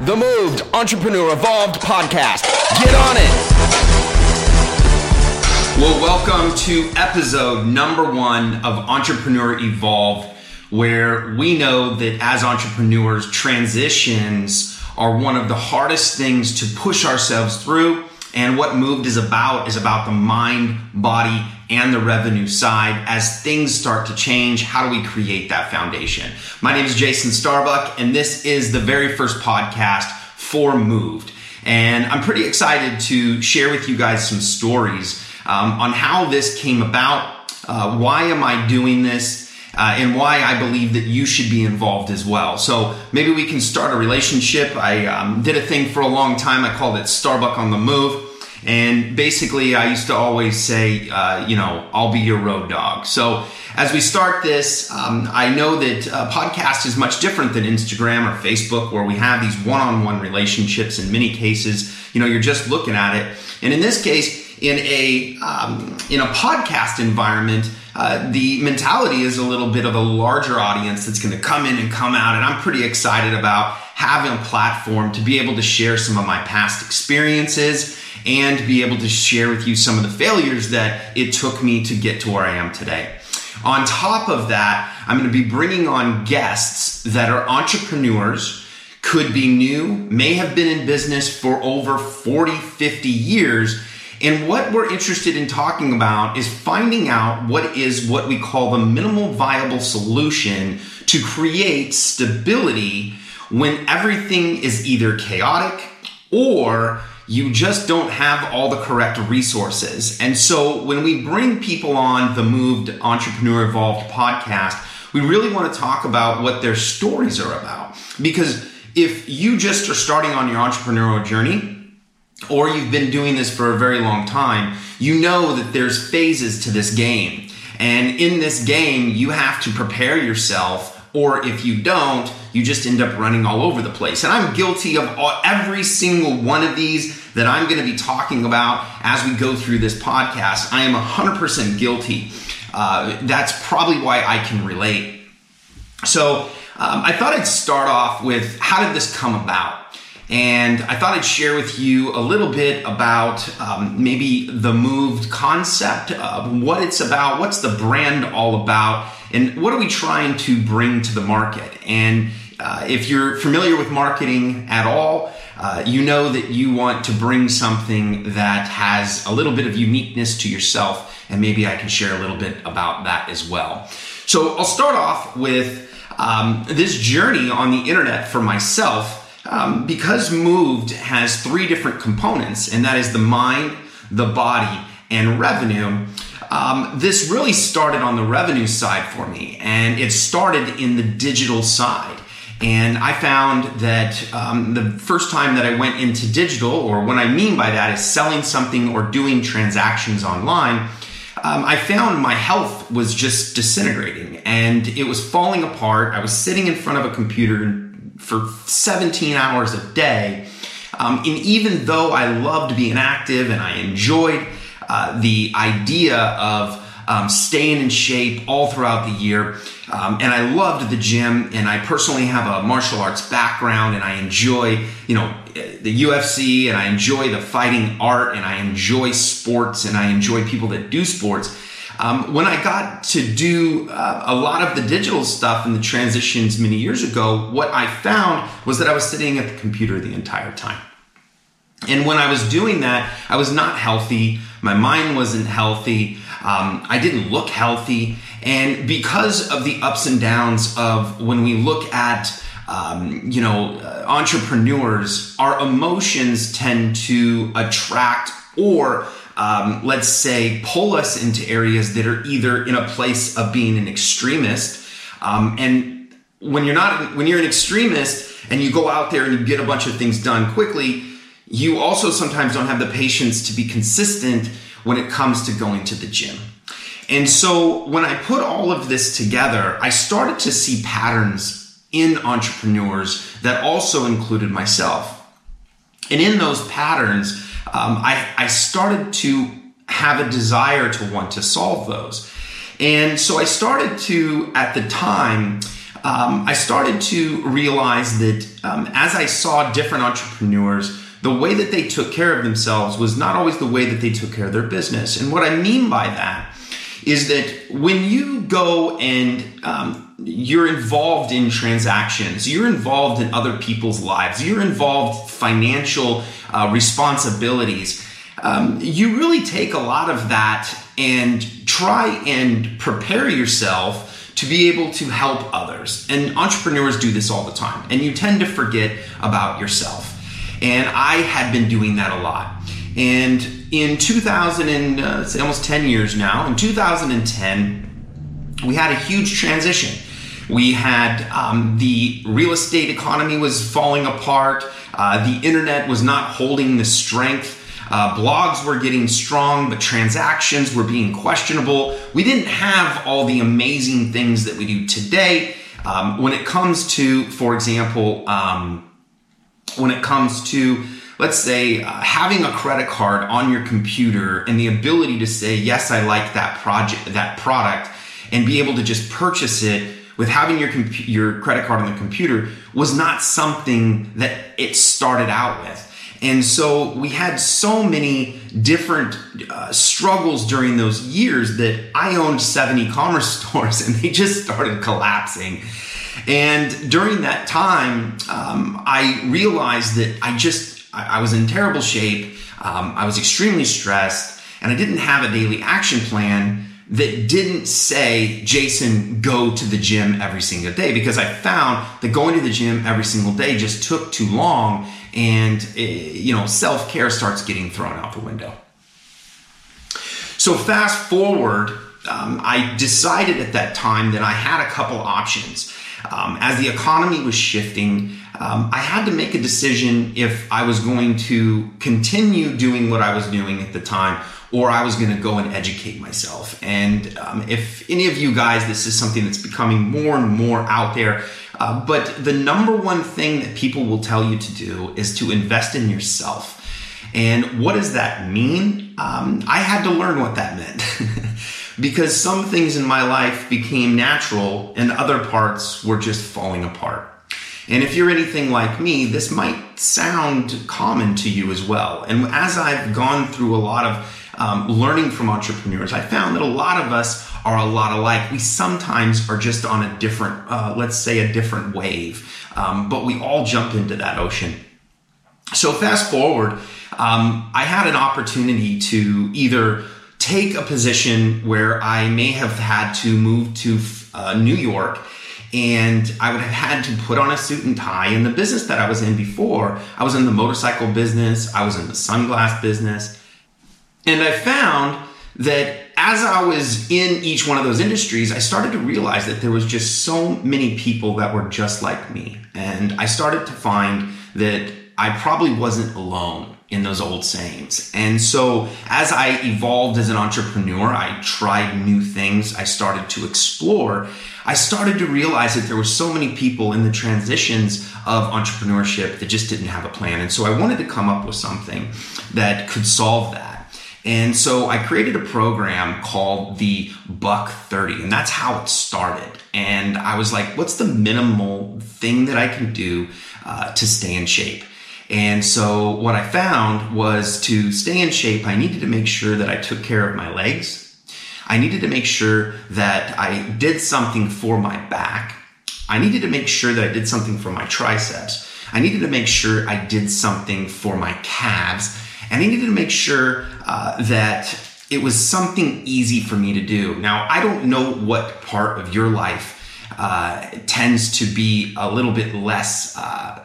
The Moved Entrepreneur Evolved podcast. Get on it. Well, welcome to episode number one of Entrepreneur Evolved, where we know that as entrepreneurs, transitions are one of the hardest things to push ourselves through. And what Moved is about is about the mind, body, and the revenue side. As things start to change, how do we create that foundation? My name is Jason Starbuck, and this is the very first podcast for Moved. And I'm pretty excited to share with you guys some stories um, on how this came about. Uh, why am I doing this? Uh, and why I believe that you should be involved as well. So maybe we can start a relationship. I um, did a thing for a long time. I called it Starbuck on the Move. And basically, I used to always say, uh, you know, I'll be your road dog. So as we start this, um, I know that a podcast is much different than Instagram or Facebook, where we have these one-on-one relationships. In many cases, you know, you're just looking at it. And in this case, in a um, in a podcast environment, uh, the mentality is a little bit of a larger audience that's going to come in and come out, and I'm pretty excited about having a platform to be able to share some of my past experiences and be able to share with you some of the failures that it took me to get to where I am today. On top of that, I'm going to be bringing on guests that are entrepreneurs, could be new, may have been in business for over 40, 50 years. And what we're interested in talking about is finding out what is what we call the minimal viable solution to create stability when everything is either chaotic or you just don't have all the correct resources. And so when we bring people on the Moved Entrepreneur Evolved podcast, we really want to talk about what their stories are about. Because if you just are starting on your entrepreneurial journey, or you've been doing this for a very long time, you know that there's phases to this game. And in this game, you have to prepare yourself or if you don't, you just end up running all over the place. And I'm guilty of all, every single one of these that I'm going to be talking about as we go through this podcast. I am 100% guilty. Uh, that's probably why I can relate. So um, I thought I'd start off with how did this come about? And I thought I'd share with you a little bit about um, maybe the moved concept, uh, what it's about, what's the brand all about, and what are we trying to bring to the market. And uh, if you're familiar with marketing at all, uh, you know that you want to bring something that has a little bit of uniqueness to yourself, and maybe I can share a little bit about that as well. So I'll start off with um, this journey on the internet for myself. Um, because Moved has three different components, and that is the mind, the body, and revenue. Um, this really started on the revenue side for me, and it started in the digital side. And I found that um, the first time that I went into digital, or what I mean by that is selling something or doing transactions online, um, I found my health was just disintegrating and it was falling apart. I was sitting in front of a computer for 17 hours a day. Um, and even though I loved being active and I enjoyed uh, the idea of um, staying in shape all throughout the year. Um, and I loved the gym, and I personally have a martial arts background, and I enjoy, you know, the UFC, and I enjoy the fighting art, and I enjoy sports, and I enjoy people that do sports. Um, when I got to do uh, a lot of the digital stuff and the transitions many years ago, what I found was that I was sitting at the computer the entire time. And when I was doing that, I was not healthy. My mind wasn't healthy. Um, I didn't look healthy. And because of the ups and downs of when we look at um, you know, uh, entrepreneurs, our emotions tend to attract or um, let's say pull us into areas that are either in a place of being an extremist um, and when you're not when you're an extremist and you go out there and you get a bunch of things done quickly you also sometimes don't have the patience to be consistent when it comes to going to the gym. And so when I put all of this together, I started to see patterns in entrepreneurs that also included myself. And in those patterns, um, I, I started to have a desire to want to solve those. And so I started to, at the time, um, I started to realize that um, as I saw different entrepreneurs, the way that they took care of themselves was not always the way that they took care of their business. And what I mean by that is that when you go and um, you're involved in transactions, you're involved in other people's lives, you're involved financial uh, responsibilities. Um, you really take a lot of that and try and prepare yourself to be able to help others. And entrepreneurs do this all the time. And you tend to forget about yourself. And I had been doing that a lot. And in 2000 and uh, almost 10 years now, in 2010, we had a huge transition. We had um, the real estate economy was falling apart. Uh, the internet was not holding the strength uh, blogs were getting strong, but transactions were being questionable. We didn't have all the amazing things that we do today. Um, when it comes to, for example, um, when it comes to let's say uh, having a credit card on your computer and the ability to say yes i like that project that product and be able to just purchase it with having your compu- your credit card on the computer was not something that it started out with and so we had so many different uh, struggles during those years that I owned seven e commerce stores and they just started collapsing. And during that time, um, I realized that I just, I, I was in terrible shape. Um, I was extremely stressed and I didn't have a daily action plan that didn't say, Jason, go to the gym every single day. Because I found that going to the gym every single day just took too long and it, eh, you know self-care starts getting thrown out the window. So fast forward um, i decided at that time that i had a couple options um, as the economy was shifting um, i had to make a decision if i was going to continue doing what i was doing at the time or I was going to go and educate myself. And um, if any of you guys, this is something that's becoming more and more out there. Uh, but the number one thing that people will tell you to do is to invest in yourself. And what does that mean? Um, I had to learn what that meant. because some things in my life became natural and other parts were just falling apart. And if you're anything like me, this might sound common to you as well. And as I've gone through a lot of um, learning from entrepreneurs, I found that a lot of us are a lot alike. We sometimes are just on a different, uh, let's say, a different wave, um, but we all jump into that ocean. So, fast forward, um, I had an opportunity to either take a position where I may have had to move to uh, New York and I would have had to put on a suit and tie. In the business that I was in before, I was in the motorcycle business, I was in the sunglass business. And I found that as I was in each one of those industries, I started to realize that there was just so many people that were just like me. And I started to find that I probably wasn't alone in those old sayings. And so as I evolved as an entrepreneur, I tried new things, I started to explore. I started to realize that there were so many people in the transitions of entrepreneurship that just didn't have a plan. And so I wanted to come up with something that could solve that. And so I created a program called the Buck 30, and that's how it started. And I was like, what's the minimal thing that I can do uh, to stay in shape? And so what I found was to stay in shape, I needed to make sure that I took care of my legs. I needed to make sure that I did something for my back. I needed to make sure that I did something for my triceps. I needed to make sure I did something for my calves and I needed to make sure uh, that it was something easy for me to do. Now, I don't know what part of your life uh, tends to be a little bit less, uh,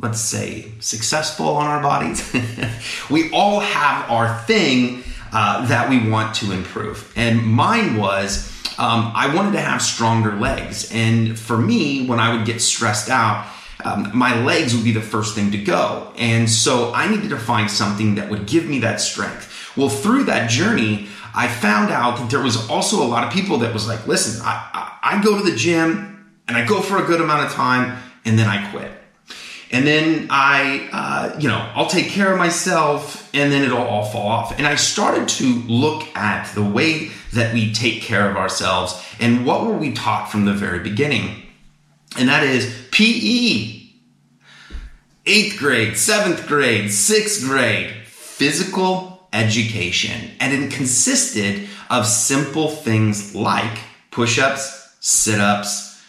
let's say, successful on our bodies. we all have our thing uh, that we want to improve. And mine was um, I wanted to have stronger legs. And for me, when I would get stressed out, um, my legs would be the first thing to go. And so I needed to find something that would give me that strength. Well, through that journey, I found out that there was also a lot of people that was like, listen, I, I, I go to the gym and I go for a good amount of time and then I quit. And then I, uh, you know, I'll take care of myself and then it'll all fall off. And I started to look at the way that we take care of ourselves and what were we taught from the very beginning. and that is PE. Eighth grade, seventh grade, sixth grade, physical education. And it consisted of simple things like push ups, sit ups,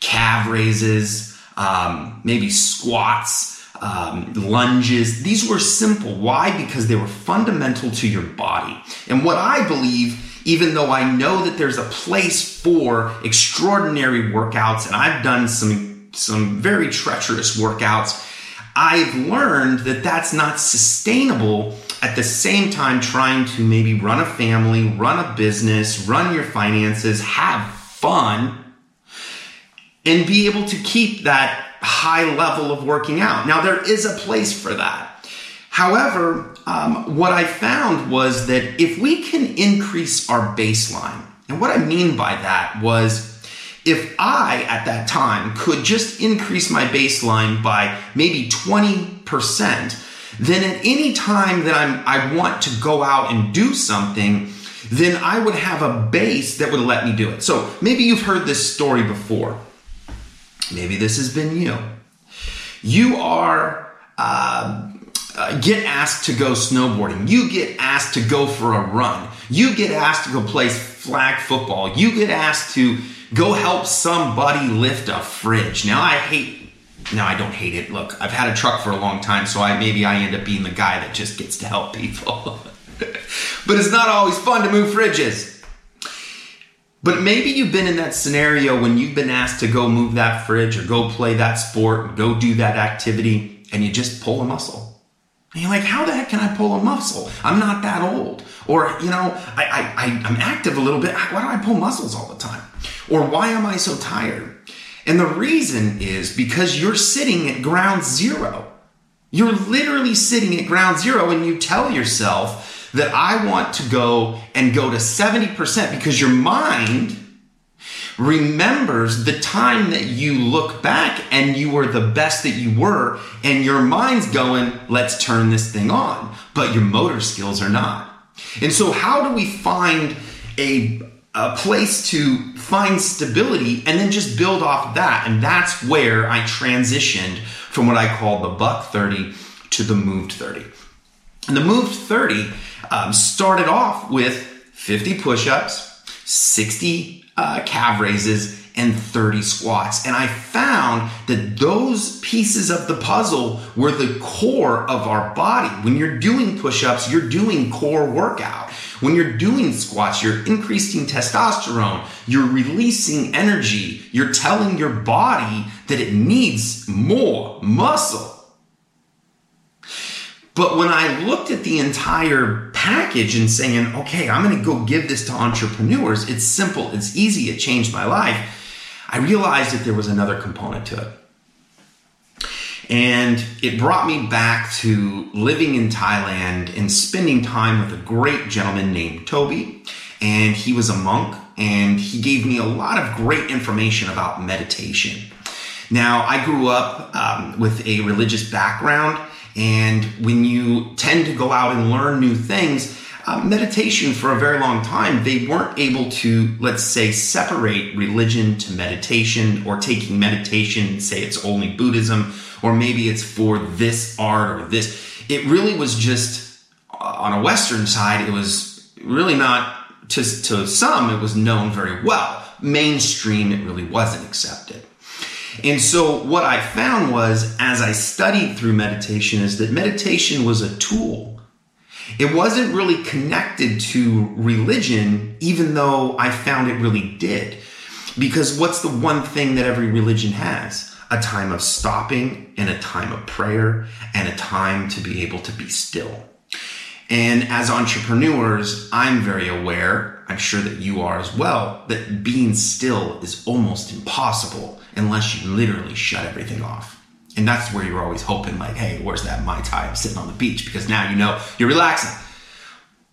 calf raises, um, maybe squats, um, lunges. These were simple. Why? Because they were fundamental to your body. And what I believe even though I know that there's a place for extraordinary workouts and I've done some some very treacherous workouts, I've learned that that's not sustainable at the same time trying to maybe run a family, run a business, run your finances, have fun and be able to keep that high level of working out. Now there is a place for that. However, um, what I found was that if we can increase our baseline, and what I mean by that was if I, at that time, could just increase my baseline by maybe 20%, then at any time that I'm, I want to go out and do something, then I would have a base that would let me do it. So maybe you've heard this story before. Maybe this has been you. You are uh, uh, get asked to go snowboarding. You get asked to go for a run. You get asked to go play flag football. You get asked to go help somebody lift a fridge. Now I hate now I don't hate it. Look, I've had a truck for a long time, so I maybe I end up being the guy that just gets to help people. but it's not always fun to move fridges. But maybe you've been in that scenario when you've been asked to go move that fridge or go play that sport, go do that activity, and you just pull a muscle and you're like, how the heck can I pull a muscle? I'm not that old. Or, you know, I, I, I, am active a little bit. Why do I pull muscles all the time? Or why am I so tired? And the reason is because you're sitting at ground zero. You're literally sitting at ground zero and you tell yourself that I want to go and go to 70% because your mind remembers the time that you look back and you were the best that you were, and your mind's going, let's turn this thing on. But your motor skills are not. And so, how do we find a, a place to find stability and then just build off of that? And that's where I transitioned from what I call the buck 30 to the moved 30. And the moved 30 um, started off with 50 push ups, 60 uh, calf raises and 30 squats. And I found that those pieces of the puzzle were the core of our body. When you're doing push ups, you're doing core workout. When you're doing squats, you're increasing testosterone, you're releasing energy, you're telling your body that it needs more muscle. But when I looked at the entire package and saying, okay, I'm going to go give this to entrepreneurs, it's simple, it's easy, it changed my life, I realized that there was another component to it. And it brought me back to living in Thailand and spending time with a great gentleman named Toby. And he was a monk and he gave me a lot of great information about meditation. Now, I grew up um, with a religious background and when you tend to go out and learn new things, uh, meditation for a very long time, they weren't able to, let's say, separate religion to meditation or taking meditation, say it's only Buddhism, or maybe it's for this art or this. It really was just uh, on a Western side, it was really not, to, to some, it was known very well. Mainstream, it really wasn't accepted. And so what I found was as I studied through meditation is that meditation was a tool. It wasn't really connected to religion, even though I found it really did. Because what's the one thing that every religion has? A time of stopping and a time of prayer and a time to be able to be still. And as entrepreneurs, I'm very aware, I'm sure that you are as well, that being still is almost impossible unless you literally shut everything off. And that's where you're always hoping, like, hey, where's that Mai Tai? I'm sitting on the beach because now you know you're relaxing.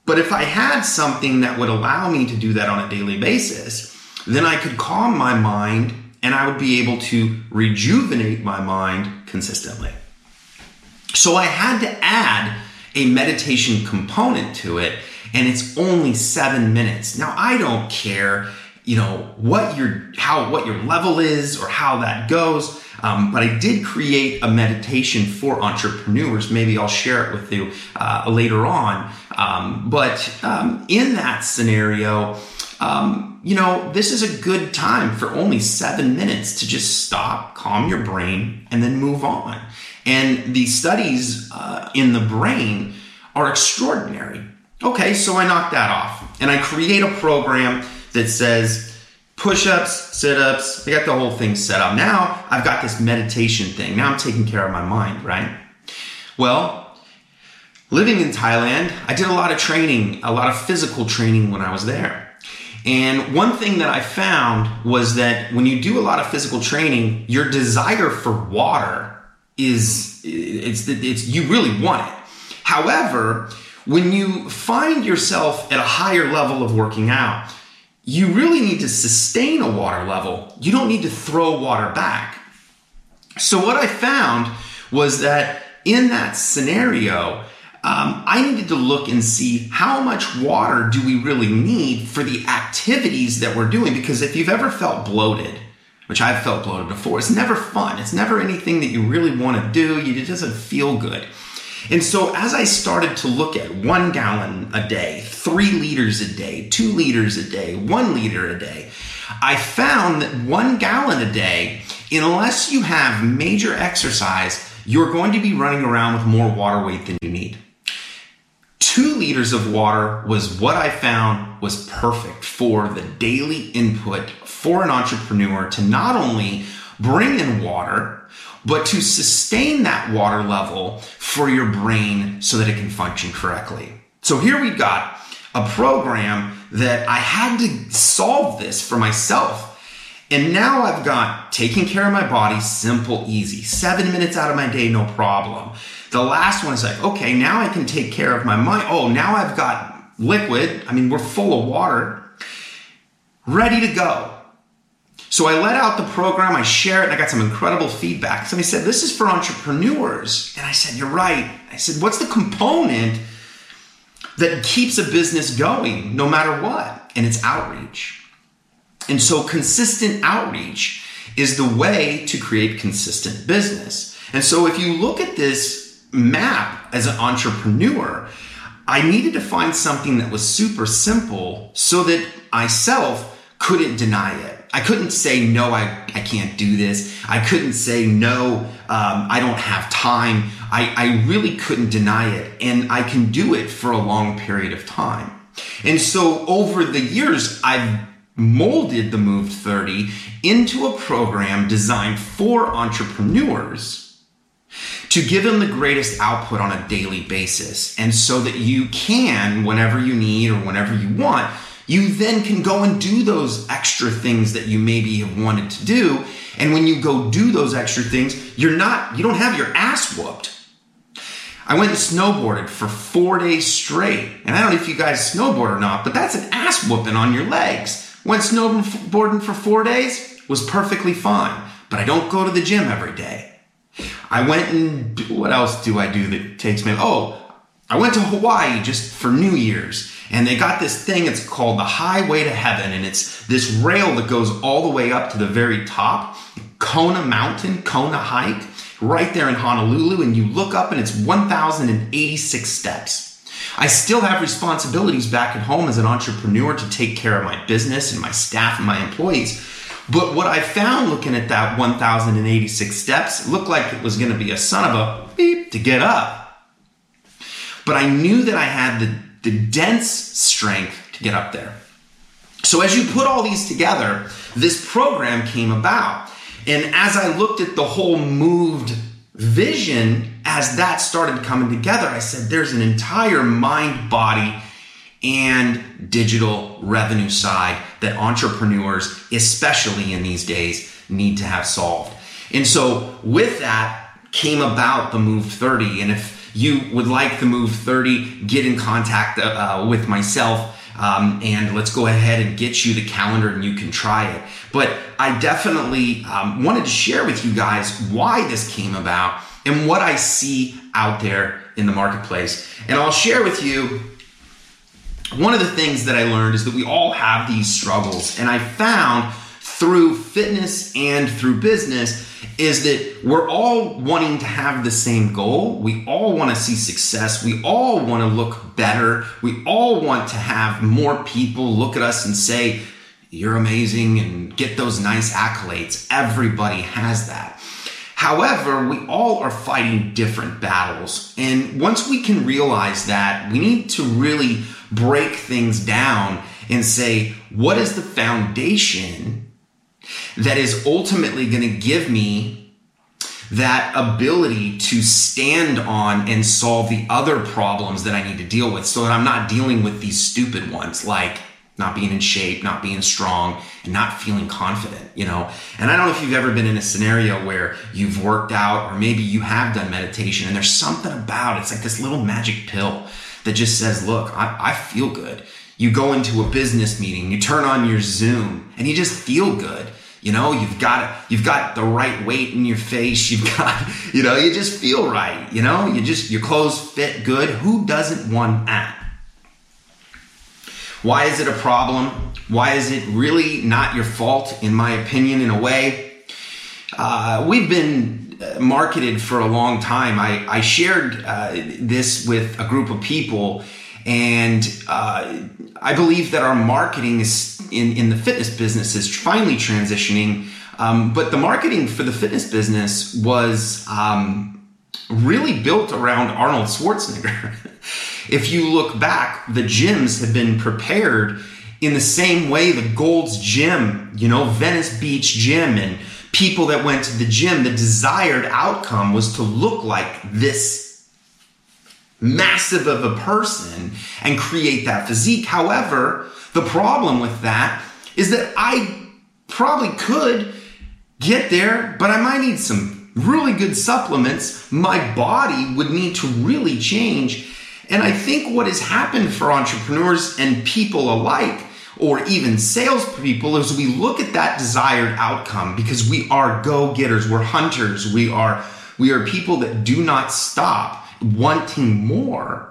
But if I had something that would allow me to do that on a daily basis, then I could calm my mind and I would be able to rejuvenate my mind consistently. So I had to add a meditation component to it, and it's only seven minutes. Now, I don't care you know what your how what your level is or how that goes um, but i did create a meditation for entrepreneurs. Maybe i'll share it with you uh, later on. Um, but um, in that scenario um, you know this is a good time for only seven minutes to just stop calm your brain and then move on. And the studies uh, in the brain are extraordinary okay so i knock that off and i create a program that says push ups, sit ups. I got the whole thing set up. Now I've got this meditation thing. Now I'm taking care of my mind, right? Well, living in Thailand, I did a lot of training, a lot of physical training when I was there. And one thing that I found was that when you do a lot of physical training, your desire for water is it's it's you really want it. However, when you find yourself at a higher level of working out, you really need to sustain a water level. You don't need to throw water back. So, what I found was that in that scenario, um, I needed to look and see how much water do we really need for the activities that we're doing. Because if you've ever felt bloated, which I've felt bloated before, it's never fun. It's never anything that you really want to do. It doesn't feel good. And so as I started to look at one gallon a day, three liters a day, two liters a day, one liter a day, I found that one gallon a day, unless you have major exercise, you're going to be running around with more water weight than you need. Two liters of water was what I found was perfect for the daily input for an entrepreneur to not only bring in water, but to sustain that water level for your brain so that it can function correctly. So here we've got a program that I had to solve this for myself. And now I've got taking care of my body, simple, easy, seven minutes out of my day, no problem. The last one is like, okay, now I can take care of my mind. Oh, now I've got liquid. I mean, we're full of water, ready to go. So I let out the program, I share it, and I got some incredible feedback. Somebody said, This is for entrepreneurs. And I said, You're right. I said, What's the component that keeps a business going no matter what? And it's outreach. And so consistent outreach is the way to create consistent business. And so if you look at this map as an entrepreneur, I needed to find something that was super simple so that I myself couldn't deny it. I couldn't say, no, I, I can't do this. I couldn't say, no, um, I don't have time. I, I really couldn't deny it. And I can do it for a long period of time. And so over the years, I've molded the Move 30 into a program designed for entrepreneurs to give them the greatest output on a daily basis. And so that you can, whenever you need or whenever you want, you then can go and do those extra things that you maybe have wanted to do. And when you go do those extra things, you're not, you don't have your ass whooped. I went and snowboarded for four days straight. And I don't know if you guys snowboard or not, but that's an ass whooping on your legs. Went snowboarding for four days, was perfectly fine. But I don't go to the gym every day. I went and what else do I do that takes me? Oh, I went to Hawaii just for New Year's and they got this thing, it's called the Highway to Heaven, and it's this rail that goes all the way up to the very top, Kona Mountain, Kona Hike, right there in Honolulu, and you look up and it's 1,086 steps. I still have responsibilities back at home as an entrepreneur to take care of my business and my staff and my employees. But what I found looking at that 1,086 steps looked like it was going to be a son of a beep to get up. But I knew that I had the the dense strength to get up there. So as you put all these together, this program came about. And as I looked at the whole moved vision, as that started coming together, I said, there's an entire mind, body, and digital revenue side that entrepreneurs, especially in these days, need to have solved. And so with that came about the Move 30. And if you would like the Move 30, get in contact uh, uh, with myself. Um, and let's go ahead and get you the calendar and you can try it. But I definitely um, wanted to share with you guys why this came about and what I see out there in the marketplace. And I'll share with you one of the things that I learned is that we all have these struggles. And I found through fitness and through business is that we're all wanting to have the same goal. We all want to see success. We all want to look better. We all want to have more people look at us and say, You're amazing and get those nice accolades. Everybody has that. However, we all are fighting different battles. And once we can realize that, we need to really break things down and say, what is the foundation that is ultimately going to give me that ability to stand on and solve the other problems that I need to deal with so that I'm not dealing with these stupid ones like not being in shape, not being strong, and not feeling confident, you know? And I don't know if you've ever been in a scenario where you've worked out or maybe you have done meditation and there's something about it. It's like this little magic pill that just says, look, I, I feel good. You go into a business meeting, you turn on your Zoom and you just feel good. You know, you've got you've got the right weight in your face. You've got, you know, you just feel right. You know, you just your clothes fit good. Who doesn't want that? Why is it a problem? Why is it really not your fault, in my opinion, in a way? Uh, we've been uh, marketed for a long time. I, I shared uh, this with a group of people, and uh, I believe that our marketing is in, in the fitness business is finally transitioning. Um, but the marketing for the fitness business was um, really built around Arnold Schwarzenegger. If you look back, the gyms have been prepared in the same way the Gold's Gym, you know, Venice Beach Gym, and people that went to the gym, the desired outcome was to look like this massive of a person and create that physique. However, the problem with that is that I probably could get there, but I might need some really good supplements. My body would need to really change and I think what has happened for entrepreneurs and people alike, or even salespeople, is we look at that desired outcome because we are go-getters, we're hunters, we are we are people that do not stop wanting more.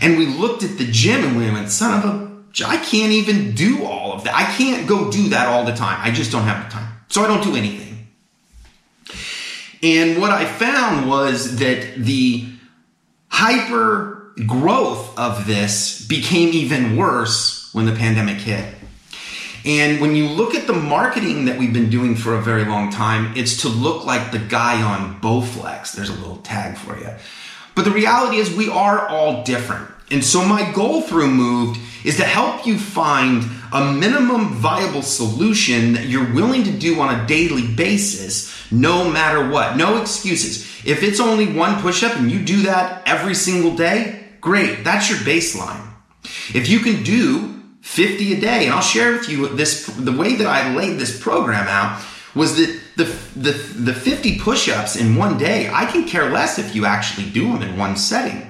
And we looked at the gym and we went, son of a I can't even do all of that. I can't go do that all the time. I just don't have the time. So I don't do anything. And what I found was that the hyper growth of this became even worse when the pandemic hit. And when you look at the marketing that we've been doing for a very long time, it's to look like the guy on Bowflex. There's a little tag for you. But the reality is, we are all different. And so, my goal through Moved is to help you find a minimum viable solution that you're willing to do on a daily basis, no matter what. No excuses. If it's only one push up and you do that every single day, Great, that's your baseline. If you can do 50 a day, and I'll share with you this the way that I laid this program out was that the, the, the 50 push-ups in one day, I can care less if you actually do them in one setting.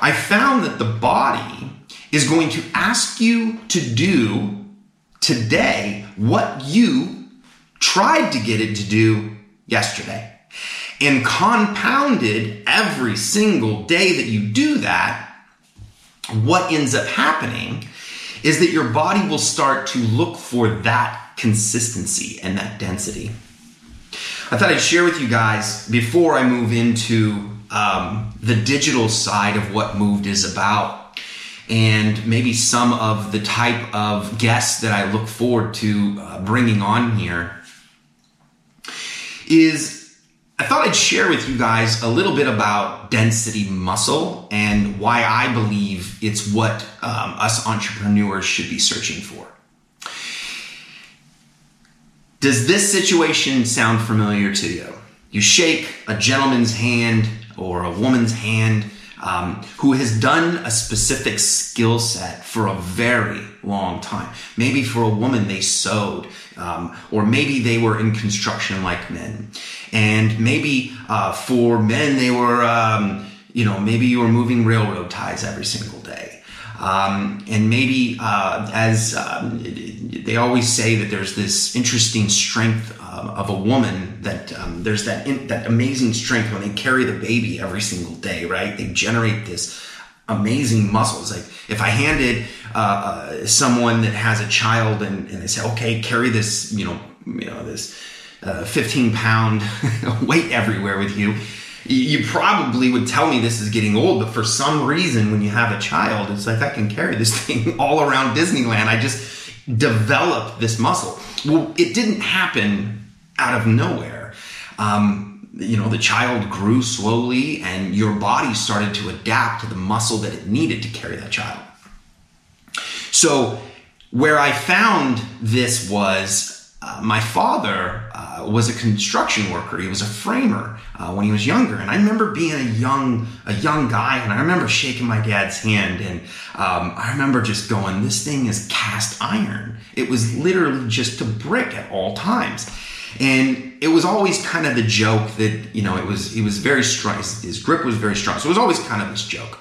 I found that the body is going to ask you to do today what you tried to get it to do yesterday and compounded every single day that you do that, what ends up happening is that your body will start to look for that consistency and that density. I thought I'd share with you guys before I move into um, the digital side of what Moved is about and maybe some of the type of guests that I look forward to uh, bringing on here is I thought I'd share with you guys a little bit about density muscle and why I believe it's what um, us entrepreneurs should be searching for. Does this situation sound familiar to you? You shake a gentleman's hand or a woman's hand um, who has done a specific skill set for a very long time. Maybe for a woman, they sewed, um, or maybe they were in construction like men. And maybe uh, for men, they were, um, you know, maybe you were moving railroad ties every single day. Um, and maybe, uh, as um, they always say, that there's this interesting strength uh, of a woman that um, there's that in, that amazing strength when they carry the baby every single day, right? They generate this amazing muscles. Like if I handed uh, uh, someone that has a child and, and they say, okay, carry this, you know, you know, this uh, 15 pound weight everywhere with you, you probably would tell me this is getting old, but for some reason, when you have a child, it's like I can carry this thing all around Disneyland. I just developed this muscle. Well, it didn't happen out of nowhere. Um, you know, the child grew slowly, and your body started to adapt to the muscle that it needed to carry that child. So, where I found this was uh, my father uh, was a construction worker. He was a framer uh, when he was younger, and I remember being a young a young guy, and I remember shaking my dad's hand, and um, I remember just going, "This thing is cast iron." It was literally just a brick at all times, and it was always kind of the joke that you know it was he was very strong. His, his grip was very strong, so it was always kind of this joke.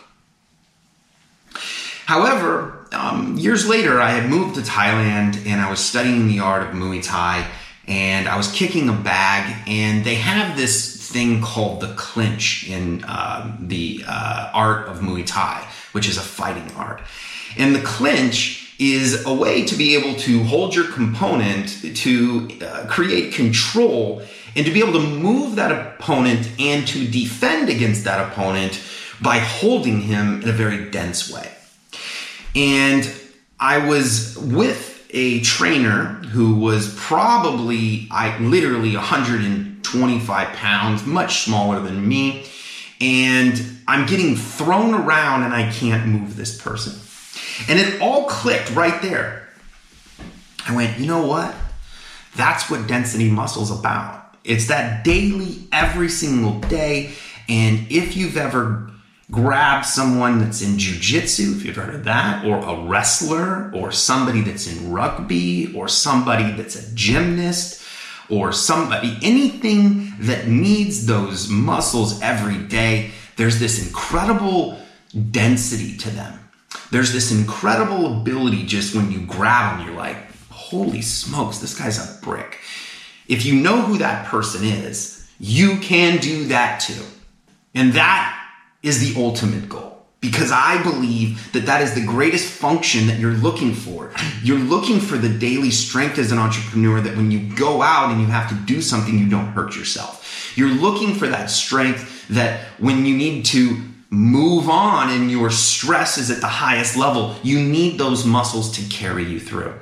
However, um, years later, I had moved to Thailand and I was studying the art of Muay Thai and I was kicking a bag and they have this thing called the clinch in uh, the uh, art of Muay Thai, which is a fighting art. And the clinch is a way to be able to hold your component to uh, create control and to be able to move that opponent and to defend against that opponent by holding him in a very dense way. And I was with a trainer who was probably, I literally 125 pounds, much smaller than me. And I'm getting thrown around and I can't move this person. And it all clicked right there. I went, you know what? That's what density muscle's about. It's that daily, every single day. And if you've ever grab someone that's in jujitsu, if you've heard of that, or a wrestler, or somebody that's in rugby, or somebody that's a gymnast, or somebody, anything that needs those muscles every day, there's this incredible density to them. There's this incredible ability just when you grab them, you're like, holy smokes, this guy's a brick. If you know who that person is, you can do that too. And that is the ultimate goal because I believe that that is the greatest function that you're looking for. You're looking for the daily strength as an entrepreneur that when you go out and you have to do something, you don't hurt yourself. You're looking for that strength that when you need to move on and your stress is at the highest level, you need those muscles to carry you through.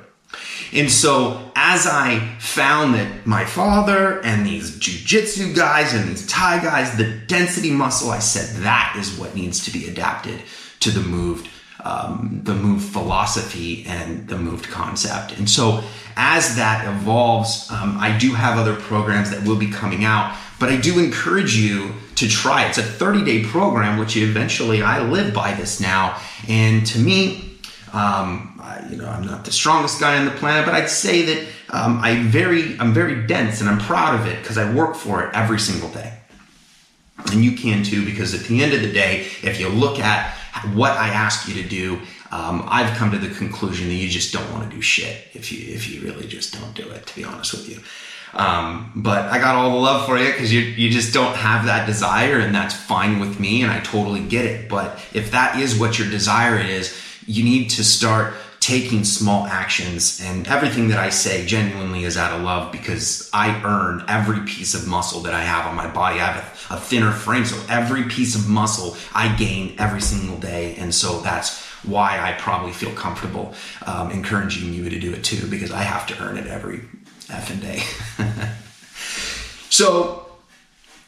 And so as I found that my father and these jujitsu guys and these Thai guys, the density muscle, I said that is what needs to be adapted to the moved, um, the moved philosophy and the moved concept. And so as that evolves, um, I do have other programs that will be coming out, but I do encourage you to try. It's a 30 day program, which eventually I live by this now. And to me, um, You know, I'm not the strongest guy on the planet, but I'd say that um, I very, I'm very dense, and I'm proud of it because I work for it every single day. And you can too, because at the end of the day, if you look at what I ask you to do, um, I've come to the conclusion that you just don't want to do shit if you if you really just don't do it. To be honest with you. Um, but I got all the love for you because you, you just don't have that desire, and that's fine with me, and I totally get it. But if that is what your desire is, you need to start taking small actions and everything that I say genuinely is out of love because I earn every piece of muscle that I have on my body. I have a, a thinner frame, so every piece of muscle I gain every single day. And so that's why I probably feel comfortable um, encouraging you to do it too because I have to earn it every effing day. so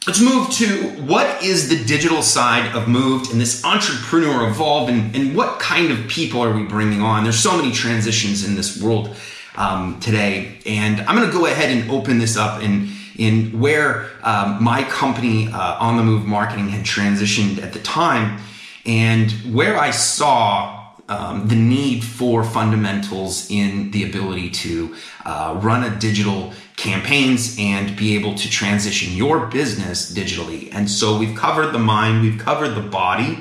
Let's move to what is the digital side of Moved and this entrepreneur evolved and, and what kind of people are we bringing on? There's so many transitions in this world um, today. And I'm going to go ahead and open this up in, in where um, my company, uh, On the Move Marketing, had transitioned at the time and where I saw um, the need for fundamentals in the ability to uh, run a digital campaigns and be able to transition your business digitally. And so we've covered the mind, we've covered the body,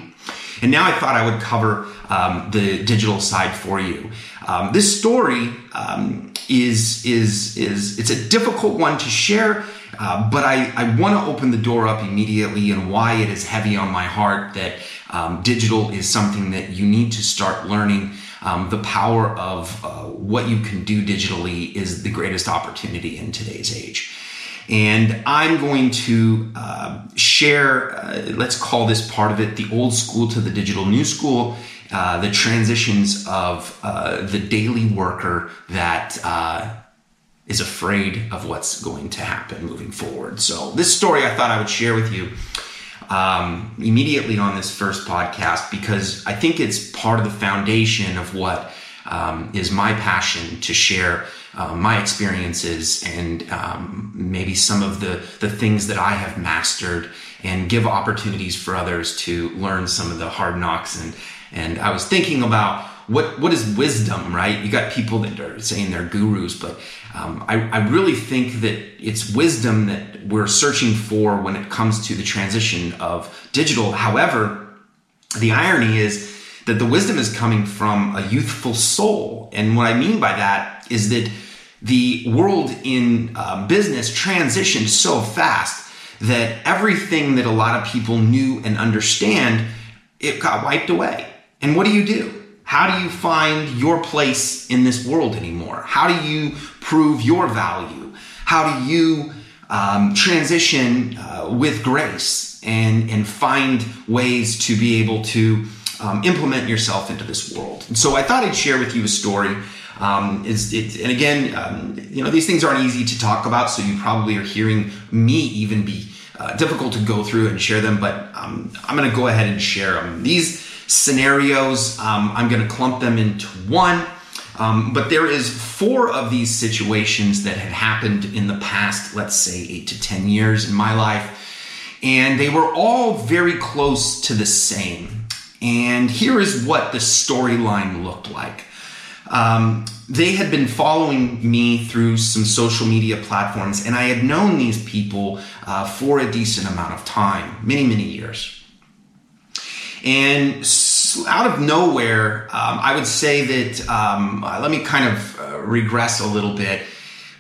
and now I thought I would cover um, the digital side for you. Um, this story um, is is is it's a difficult one to share Uh, but I, I want to open the door up immediately and why it is heavy on my heart that um, digital is something that you need to start learning. Um, the power of uh, what you can do digitally is the greatest opportunity in today's age. And I'm going to uh, share, uh, let's call this part of it, the old school to the digital new school, uh, the transitions of uh, the daily worker that uh, is afraid of what's going to happen moving forward. So, this story I thought I would share with you um, immediately on this first podcast because I think it's part of the foundation of what um, is my passion to share uh, my experiences and um, maybe some of the, the things that I have mastered and give opportunities for others to learn some of the hard knocks. And, and I was thinking about what, what is wisdom, right? You got people that are saying they're gurus, but um, I, I really think that it's wisdom that we're searching for when it comes to the transition of digital. However, the irony is that the wisdom is coming from a youthful soul. And what I mean by that is that the world in uh, business transitioned so fast that everything that a lot of people knew and understand, it got wiped away. And what do you do? How do you find your place in this world anymore? How do you prove your value? How do you um, transition uh, with grace and, and find ways to be able to um, implement yourself into this world? And so I thought I'd share with you a story um, is it, and again, um, you know, these things aren't easy to talk about, so you probably are hearing me even be uh, difficult to go through and share them. But um, I'm going to go ahead and share them. These scenarios, um, I'm going to clump them into one. Um, but there is four of these situations that had happened in the past, let's say eight to ten years in my life, and they were all very close to the same. And here is what the storyline looked like. Um, they had been following me through some social media platforms, and I had known these people uh, for a decent amount of time many, many years. And out of nowhere, um, I would say that, um, uh, let me kind of uh, regress a little bit.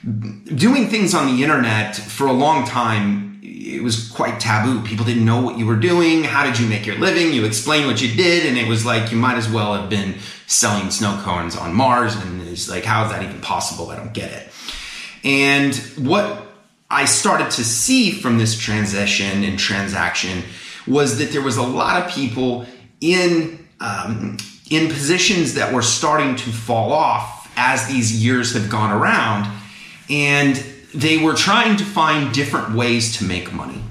Doing things on the internet for a long time, it was quite taboo. People didn't know what you were doing. How did you make your living? You explained what you did, and it was like you might as well have been selling snow cones on Mars. And it's like, how is that even possible? I don't get it. And what I started to see from this transition and transaction was that there was a lot of people in um, in positions that were starting to fall off as these years have gone around, and they were trying to find different ways to make money.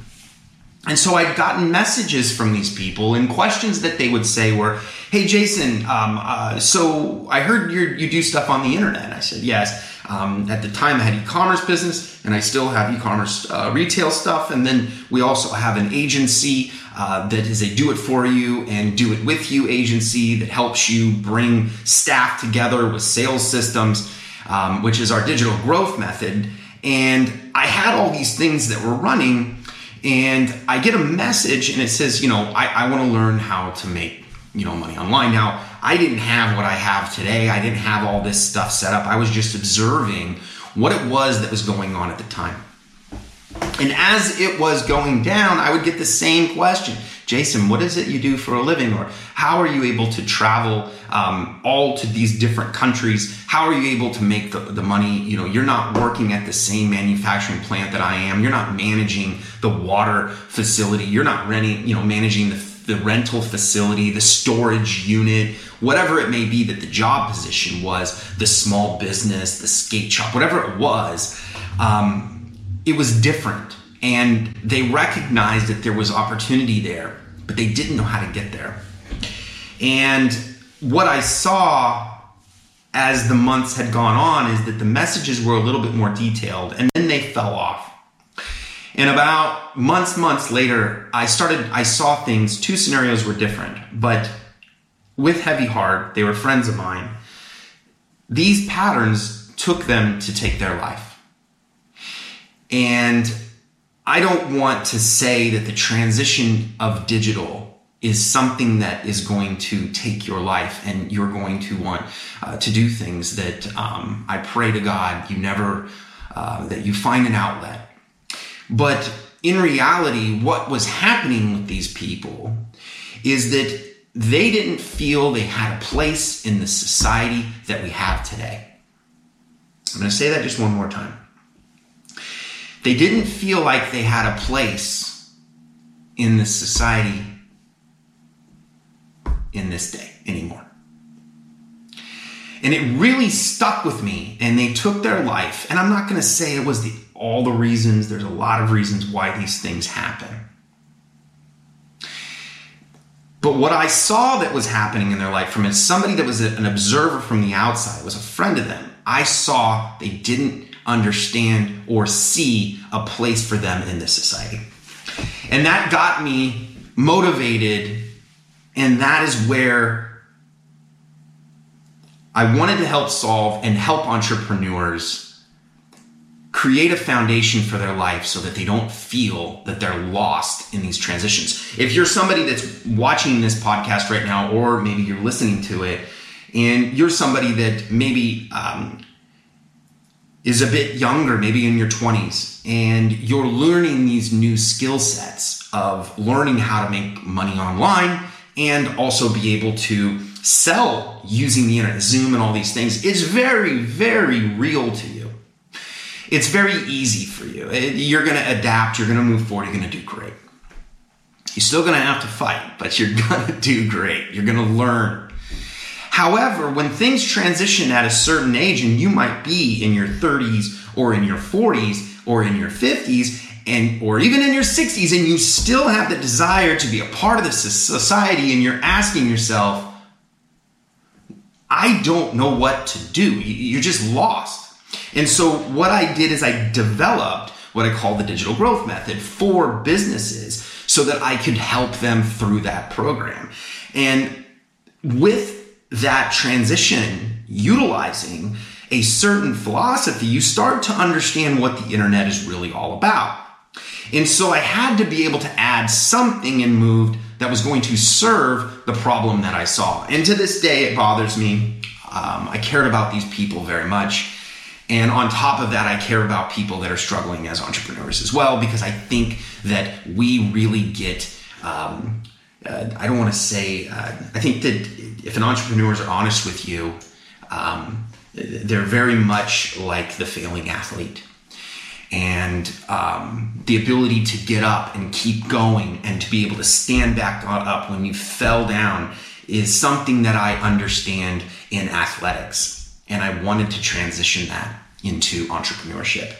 And so I'd gotten messages from these people, and questions that they would say were, "Hey, Jason, um, uh, so I heard you do stuff on the internet." I said, "Yes." Um, at the time, I had e-commerce business, and I still have e-commerce uh, retail stuff. And then we also have an agency uh, that is a do-it-for-you and do-it-with-you agency that helps you bring staff together with sales systems, um, which is our digital growth method. And I had all these things that were running and I get a message and it says, you know, I, I want to learn how to make, you know, money online. Now, I didn't have what I have today. I didn't have all this stuff set up. I was just observing what it was that was going on at the time. And as it was going down, I would get the same question Jason, what is it you do for a living? Or how are you able to travel um, all to these different countries? How are you able to make the, the money? You know, you're not working at the same manufacturing plant that I am. You're not managing the water facility. You're not renting, you know, managing the, the rental facility, the storage unit, whatever it may be that the job position was, the small business, the skate shop, whatever it was. Um, it was different and they recognized that there was opportunity there but they didn't know how to get there and what i saw as the months had gone on is that the messages were a little bit more detailed and then they fell off and about months months later i started i saw things two scenarios were different but with heavy heart they were friends of mine these patterns took them to take their life and I don't want to say that the transition of digital is something that is going to take your life and you're going to want uh, to do things that um, I pray to God you never, uh, that you find an outlet. But in reality, what was happening with these people is that they didn't feel they had a place in the society that we have today. I'm going to say that just one more time. They didn't feel like they had a place in the society in this day anymore. And it really stuck with me, and they took their life. And I'm not going to say it was the, all the reasons, there's a lot of reasons why these things happen. But what I saw that was happening in their life from somebody that was an observer from the outside, was a friend of them, I saw they didn't understand or see a place for them in this society. And that got me motivated, and that is where I wanted to help solve and help entrepreneurs create a foundation for their life so that they don't feel that they're lost in these transitions. If you're somebody that's watching this podcast right now, or maybe you're listening to it, and you're somebody that maybe um, is a bit younger, maybe in your 20s, and you're learning these new skill sets of learning how to make money online and also be able to sell using the internet, Zoom, and all these things, it's very, very real to you it's very easy for you. You're going to adapt, you're going to move forward, you're going to do great. You're still going to have to fight, but you're going to do great. You're going to learn. However, when things transition at a certain age, and you might be in your 30s or in your 40s or in your 50s, and or even in your 60s, and you still have the desire to be a part of the society, and you're asking yourself, I don't know what to do. You're just lost. And so what I did is I developed what I call the digital growth method for businesses so that I could help them through that program. And with that transition, utilizing a certain philosophy, you start to understand what the internet is really all about. And so I had to be able to add something and Moved that was going to serve the problem that I saw. And to this day, it bothers me. Um, I cared about these people very much. And on top of that, I care about people that are struggling as entrepreneurs as well, because I think that we really get, um, uh, I don't want to say, uh, I think that if an entrepreneurs are honest with you, um, they're very much like the failing athlete. And um, the ability to get up and keep going and to be able to stand back up when you fell down is something that I understand in athletics and I wanted to transition that into entrepreneurship.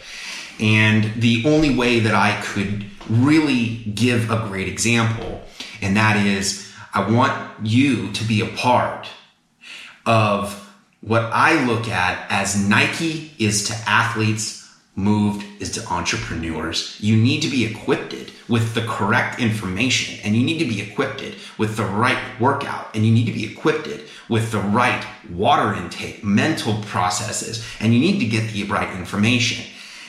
And the only way that I could really give a great example, and that is I want you to be a part of what I look at as Nike is to athletes, moved is to entrepreneurs. You need to be equipped with the correct information and you need to be equipped with the right workout and you need to be equipped with the right water intake, mental processes, and you need to get the right information.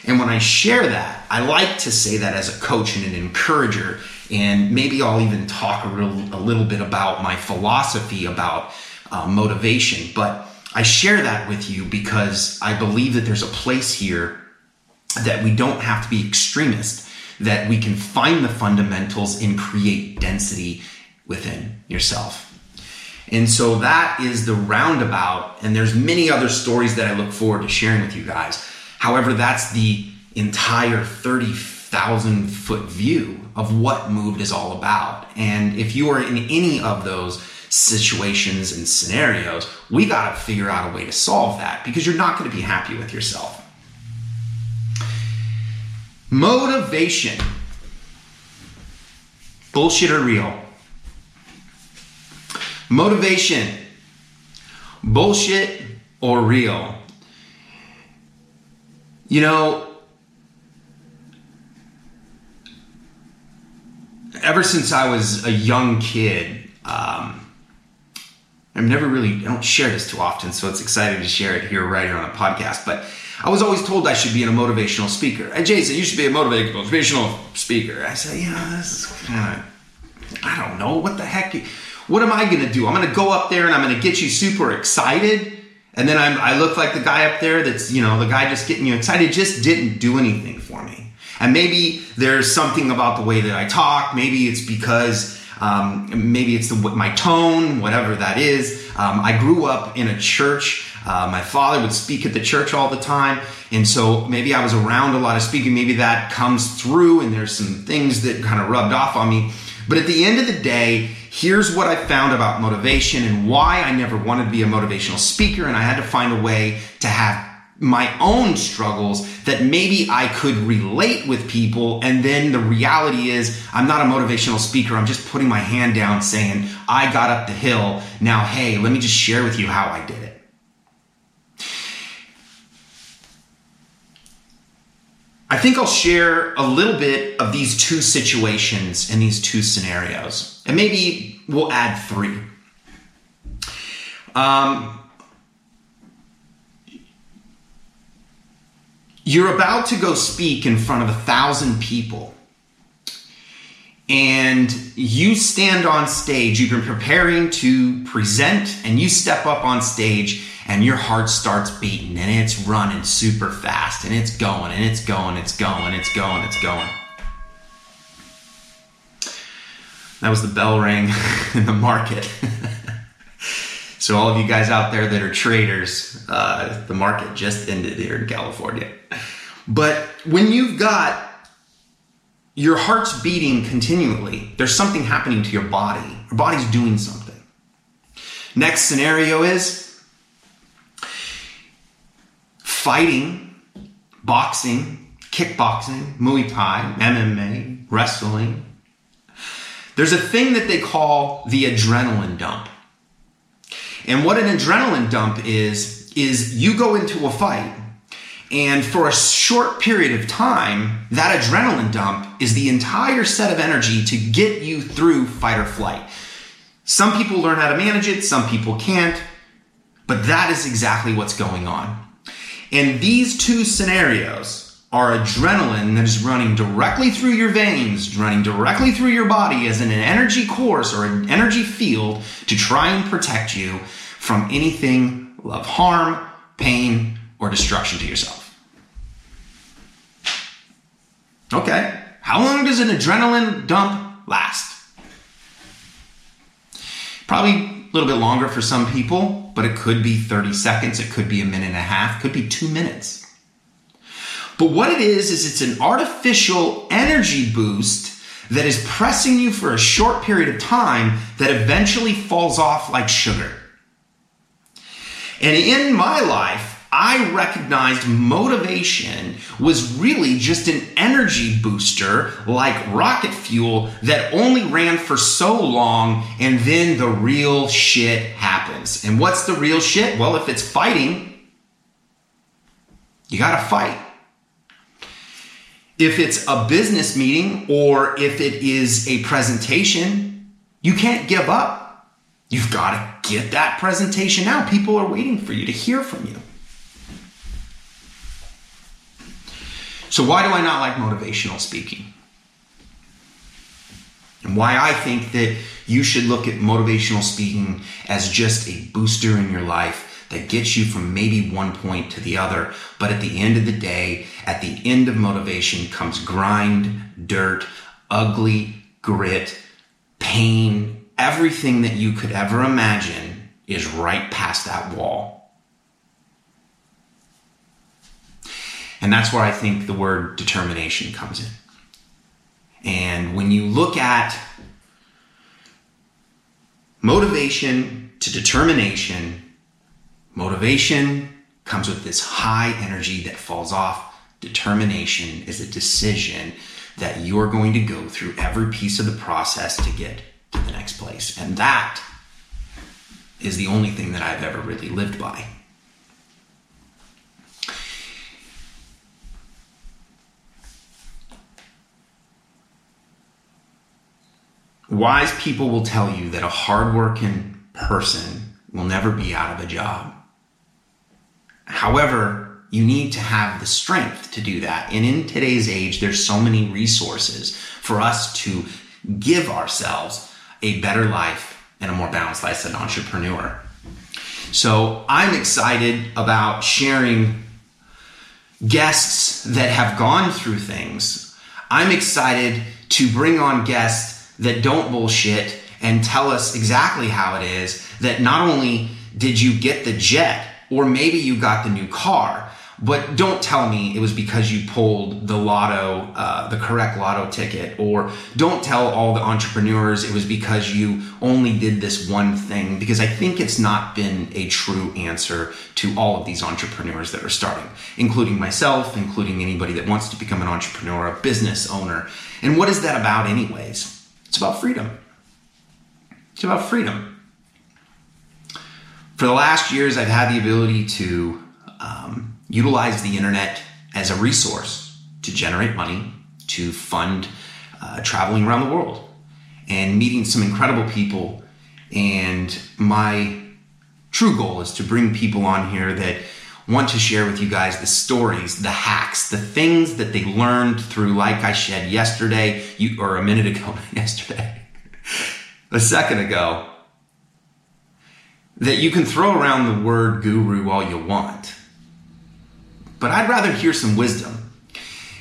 And when I share that, I like to say that as a coach and an encourager. And maybe I'll even talk a, real, a little bit about my philosophy about uh, motivation. But I share that with you because I believe that there's a place here that we don't have to be extremist, that we can find the fundamentals and create density within yourself. And so that is the roundabout. And there's many other stories that I look forward to sharing with you guys. However, that's the entire 30,000 foot view of what Moved is all about. And if you are in any of those situations and scenarios, we got to figure out a way to solve that because you're not going to be happy with yourself. Motivation. Bullshit or real? Motivation. Bullshit or real? You know, ever since I was a young kid, um, I've never really, I don't share this too often, so it's exciting to share it here right here on a podcast. But I was always told I should be a motivational speaker. And Jason, you should be a motivational speaker. I said, yeah, this is kind of, I don't know, what the heck? What am I going to do? I'm going to go up there and I'm going to get you super excited. And then I'm, I look like the guy up there that's, you know, the guy just getting you excited. Just didn't do anything for me. And maybe there's something about the way that I talk. Maybe it's because um, maybe it's the, my tone, whatever that is. Um, I grew up in a church. Uh, my father would speak at the church all the time. And so maybe I was around a lot of speaking. Maybe that comes through and there's some things that kind of rubbed off on me. But at the end of the day, here's what I found about motivation and why I never wanted to be a motivational speaker. And I had to find a way to have my own struggles that maybe I could relate with people. And then the reality is, I'm not a motivational speaker. I'm just putting my hand down saying, I got up the hill. Now, hey, let me just share with you how I did it. I think I'll share a little bit of these two situations and these two scenarios. And maybe we'll add three. Um, You're about to go speak in front of a thousand people. And you stand on stage, you've been preparing to present, and you step up on stage, and your heart starts beating, and it's running super fast, and it's going, and it's going, it's going, it's going, it's going. That was the bell ring in the market. So all of you guys out there that are traders, uh, the market just ended here in California. But when you've got your heart's beating continually, there's something happening to your body. Your body's doing something. Next scenario is fighting, boxing, kickboxing, Muay Thai, MMA, wrestling. There's a thing that they call the adrenaline dump. And what an adrenaline dump is, is you go into a fight and for a short period of time, that adrenaline dump is the entire set of energy to get you through fight or flight. Some people learn how to manage it, some people can't, but that is exactly what's going on. And these two scenarios are adrenaline that is running directly through your veins, running directly through your body as an energy course or an energy field to try and protect you from anything of harm, pain, or destruction to yourself. Okay, how long does an adrenaline dump last? Probably a little bit longer for some people, but it could be 30 seconds, it could be a minute and a half, could be two minutes. But what it is, is it's an artificial energy boost that is pressing you for a short period of time that eventually falls off like sugar. And in my life, I recognized motivation was really just an energy booster like rocket fuel that only ran for so long and then the real shit happens. And what's the real shit? Well, if it's fighting, you gotta fight. If it's a business meeting or if it is a presentation, you can't give up. You've got to get that presentation out. People are waiting for you to hear from you. So, why do I not like motivational speaking? And why I think that you should look at motivational speaking as just a booster in your life that gets you from maybe one point to the other. But at the end of the day, at the end of motivation comes grind, dirt, ugly, grit, pain, everything that you could ever imagine is right past that wall. And that's where I think the word determination comes in. And when you look at motivation to determination, motivation comes with this high energy that falls off. Determination is a decision that you're going to go through every piece of the process to get to the next place. And that is the only thing that I've ever really lived by. Wise people will tell you that a hardworking person will never be out of a job. However, you need to have the strength to do that. And in today's age, there's so many resources for us to give ourselves a better life and a more balanced life as an entrepreneur. So I'm excited about sharing guests that have gone through things I'm excited to bring on guests that don't bullshit and tell us exactly how it is that not only did you get the jet or maybe you got the new car, but don't tell me it was because you pulled the lotto, uh, the correct lotto ticket, or don't tell all the entrepreneurs it was because you only did this one thing, because I think it's not been a true answer to all of these entrepreneurs that are starting, including myself, including anybody that wants to become an entrepreneur, a business owner. And what is that about, anyways? It's about freedom. It's about freedom. For the last years, I've had the ability to um, utilize the internet as a resource to generate money, to fund uh, traveling around the world, and meeting some incredible people. And my true goal is to bring people on here that want to share with you guys the stories, the hacks, the things that they learned through, like I shared yesterday, you, or a minute ago, yesterday, a second ago, that you can throw around the word guru all you want but I'd rather hear some wisdom.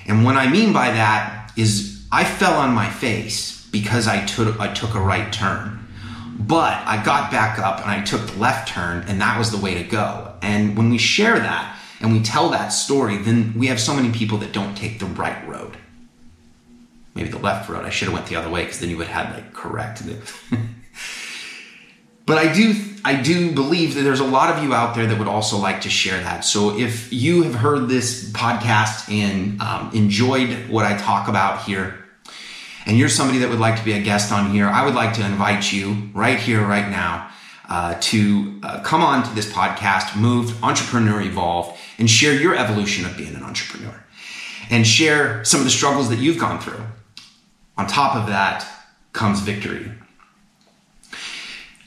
And what I mean by that is I fell on my face because I took, I took a right turn. But I got back up and I took the left turn, and that was the way to go. And when we share that and we tell that story, then we have so many people that don't take the right road. Maybe the left road. I should have went the other way because then you would have had like correct. but I do I do believe that there's a lot of you out there that would also like to share that. So if you have heard this podcast and um, enjoyed what I talk about here, and you're somebody that would like to be a guest on here, I would like to invite you right here, right now, uh, to uh, come on to this podcast, Moved, Entrepreneur Evolved, and share your evolution of being an entrepreneur and share some of the struggles that you've gone through. On top of that comes victory.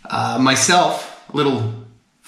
Uh, myself, little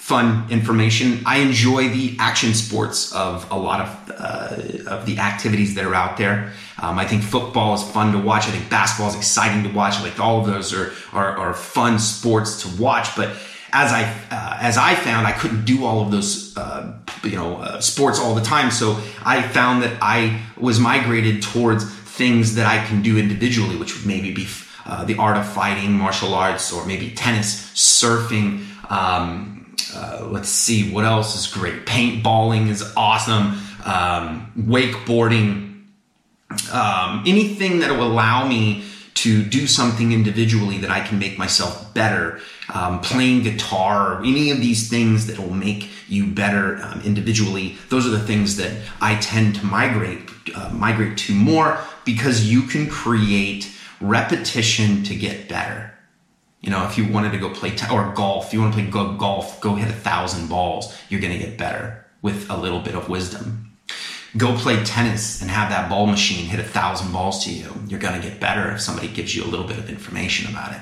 fun information. I enjoy the action sports of a lot of uh, of the activities that are out there. Um, I think football is fun to watch. I think basketball is exciting to watch. Like all of those are are, are fun sports to watch. But as I uh, as I found, I couldn't do all of those uh, you know uh, sports all the time. So I found that I was migrated towards things that I can do individually, which would maybe be uh, the art of fighting, martial arts, or maybe tennis, surfing. Um, uh, let's see what else is great. Paintballing is awesome. Um, wakeboarding, um, anything that will allow me to do something individually that I can make myself better. Um, playing guitar, or any of these things that will make you better um, individually. Those are the things that I tend to migrate uh, migrate to more because you can create repetition to get better. You know, if you wanted to go play t- or golf, you want to play go golf, go hit a thousand balls. You're going to get better with a little bit of wisdom. Go play tennis and have that ball machine hit a thousand balls to you. You're going to get better if somebody gives you a little bit of information about it.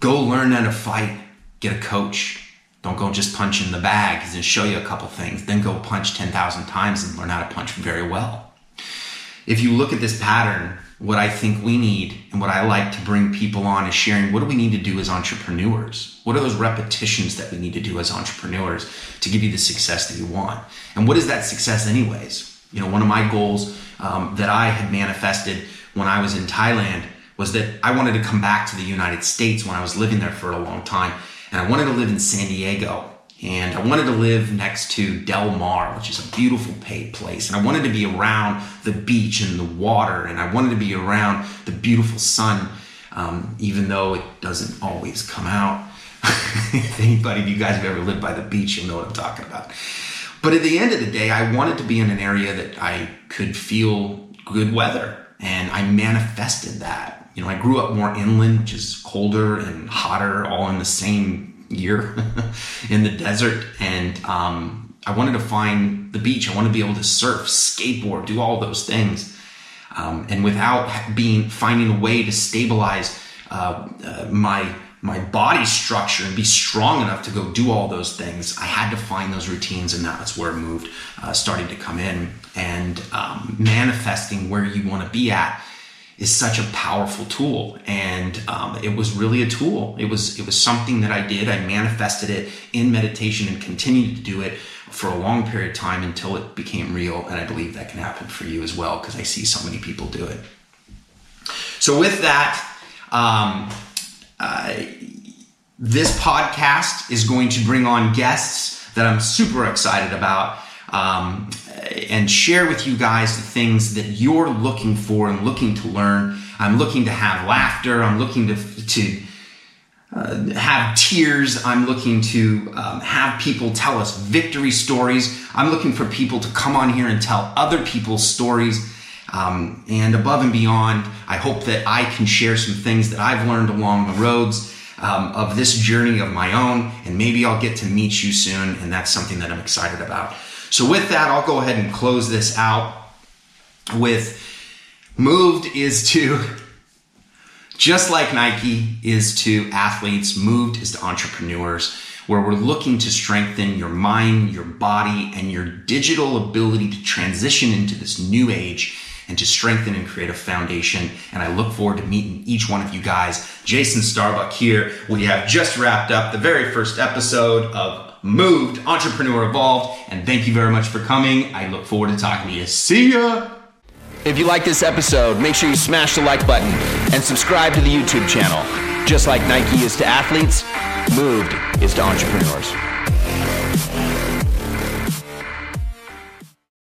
Go learn how to fight. Get a coach. Don't go just punch in the bag. To show you a couple things. Then go punch 10,000 times and learn how to punch very well. If you look at this pattern what I think we need and what I like to bring people on is sharing what do we need to do as entrepreneurs? What are those repetitions that we need to do as entrepreneurs to give you the success that you want? And what is that success, anyways? You know, one of my goals um, that I had manifested when I was in Thailand was that I wanted to come back to the United States when I was living there for a long time. And I wanted to live in San Diego and I wanted to live next to Del Mar, which is a beautiful place. And I wanted to be around the beach and the water, and I wanted to be around the beautiful sun, um, even though it doesn't always come out. if anybody of you guys have ever lived by the beach, you'll know what I'm talking about. But at the end of the day, I wanted to be in an area that I could feel good weather, and I manifested that. You know, I grew up more inland, which is colder and hotter, all in the same year in the desert, and um, I wanted to find the beach. I wanted to be able to surf, skateboard, do all those things, um, and without being finding a way to stabilize uh, uh, my my body structure and be strong enough to go do all those things, I had to find those routines, and that's where it moved uh, started to come in and um, manifesting where you want to be at is such a powerful tool. And um, it was really a tool. It was it was something that i did. I manifested it in meditation and continued to do it for a long period of time until it became real. And i believe that can happen for you as well because i see so many people do it. So, with that, um, uh, this podcast is going to bring on guests that I'm super excited about um, and share with you guys the things that you're looking for and looking to learn. I'm looking to have laughter. I'm looking to, to uh, have tears. I'm looking to um, have people tell us victory stories. I'm looking for people to come on here and tell other people's stories. Um, and above and beyond, I hope that I can share some things that I've learned along the roads um, of this journey of my own, and maybe I'll get to meet you soon, and that's something that I'm excited about. So, with that, I'll go ahead and close this out with moved is to just like Nike is to athletes, moved is to entrepreneurs, where we're looking to strengthen your mind, your body, and your digital ability to transition into this new age and to strengthen and create a foundation. And I look forward to meeting each one of you guys. Jason Starbuck here. We have just wrapped up the very first episode of Moved Entrepreneur Evolved. And thank you very much for coming. I look forward to talking to you. See ya. If you like this episode, make sure you smash the like button and subscribe to the YouTube channel. Just like Nike is to athletes, Moved is to entrepreneurs.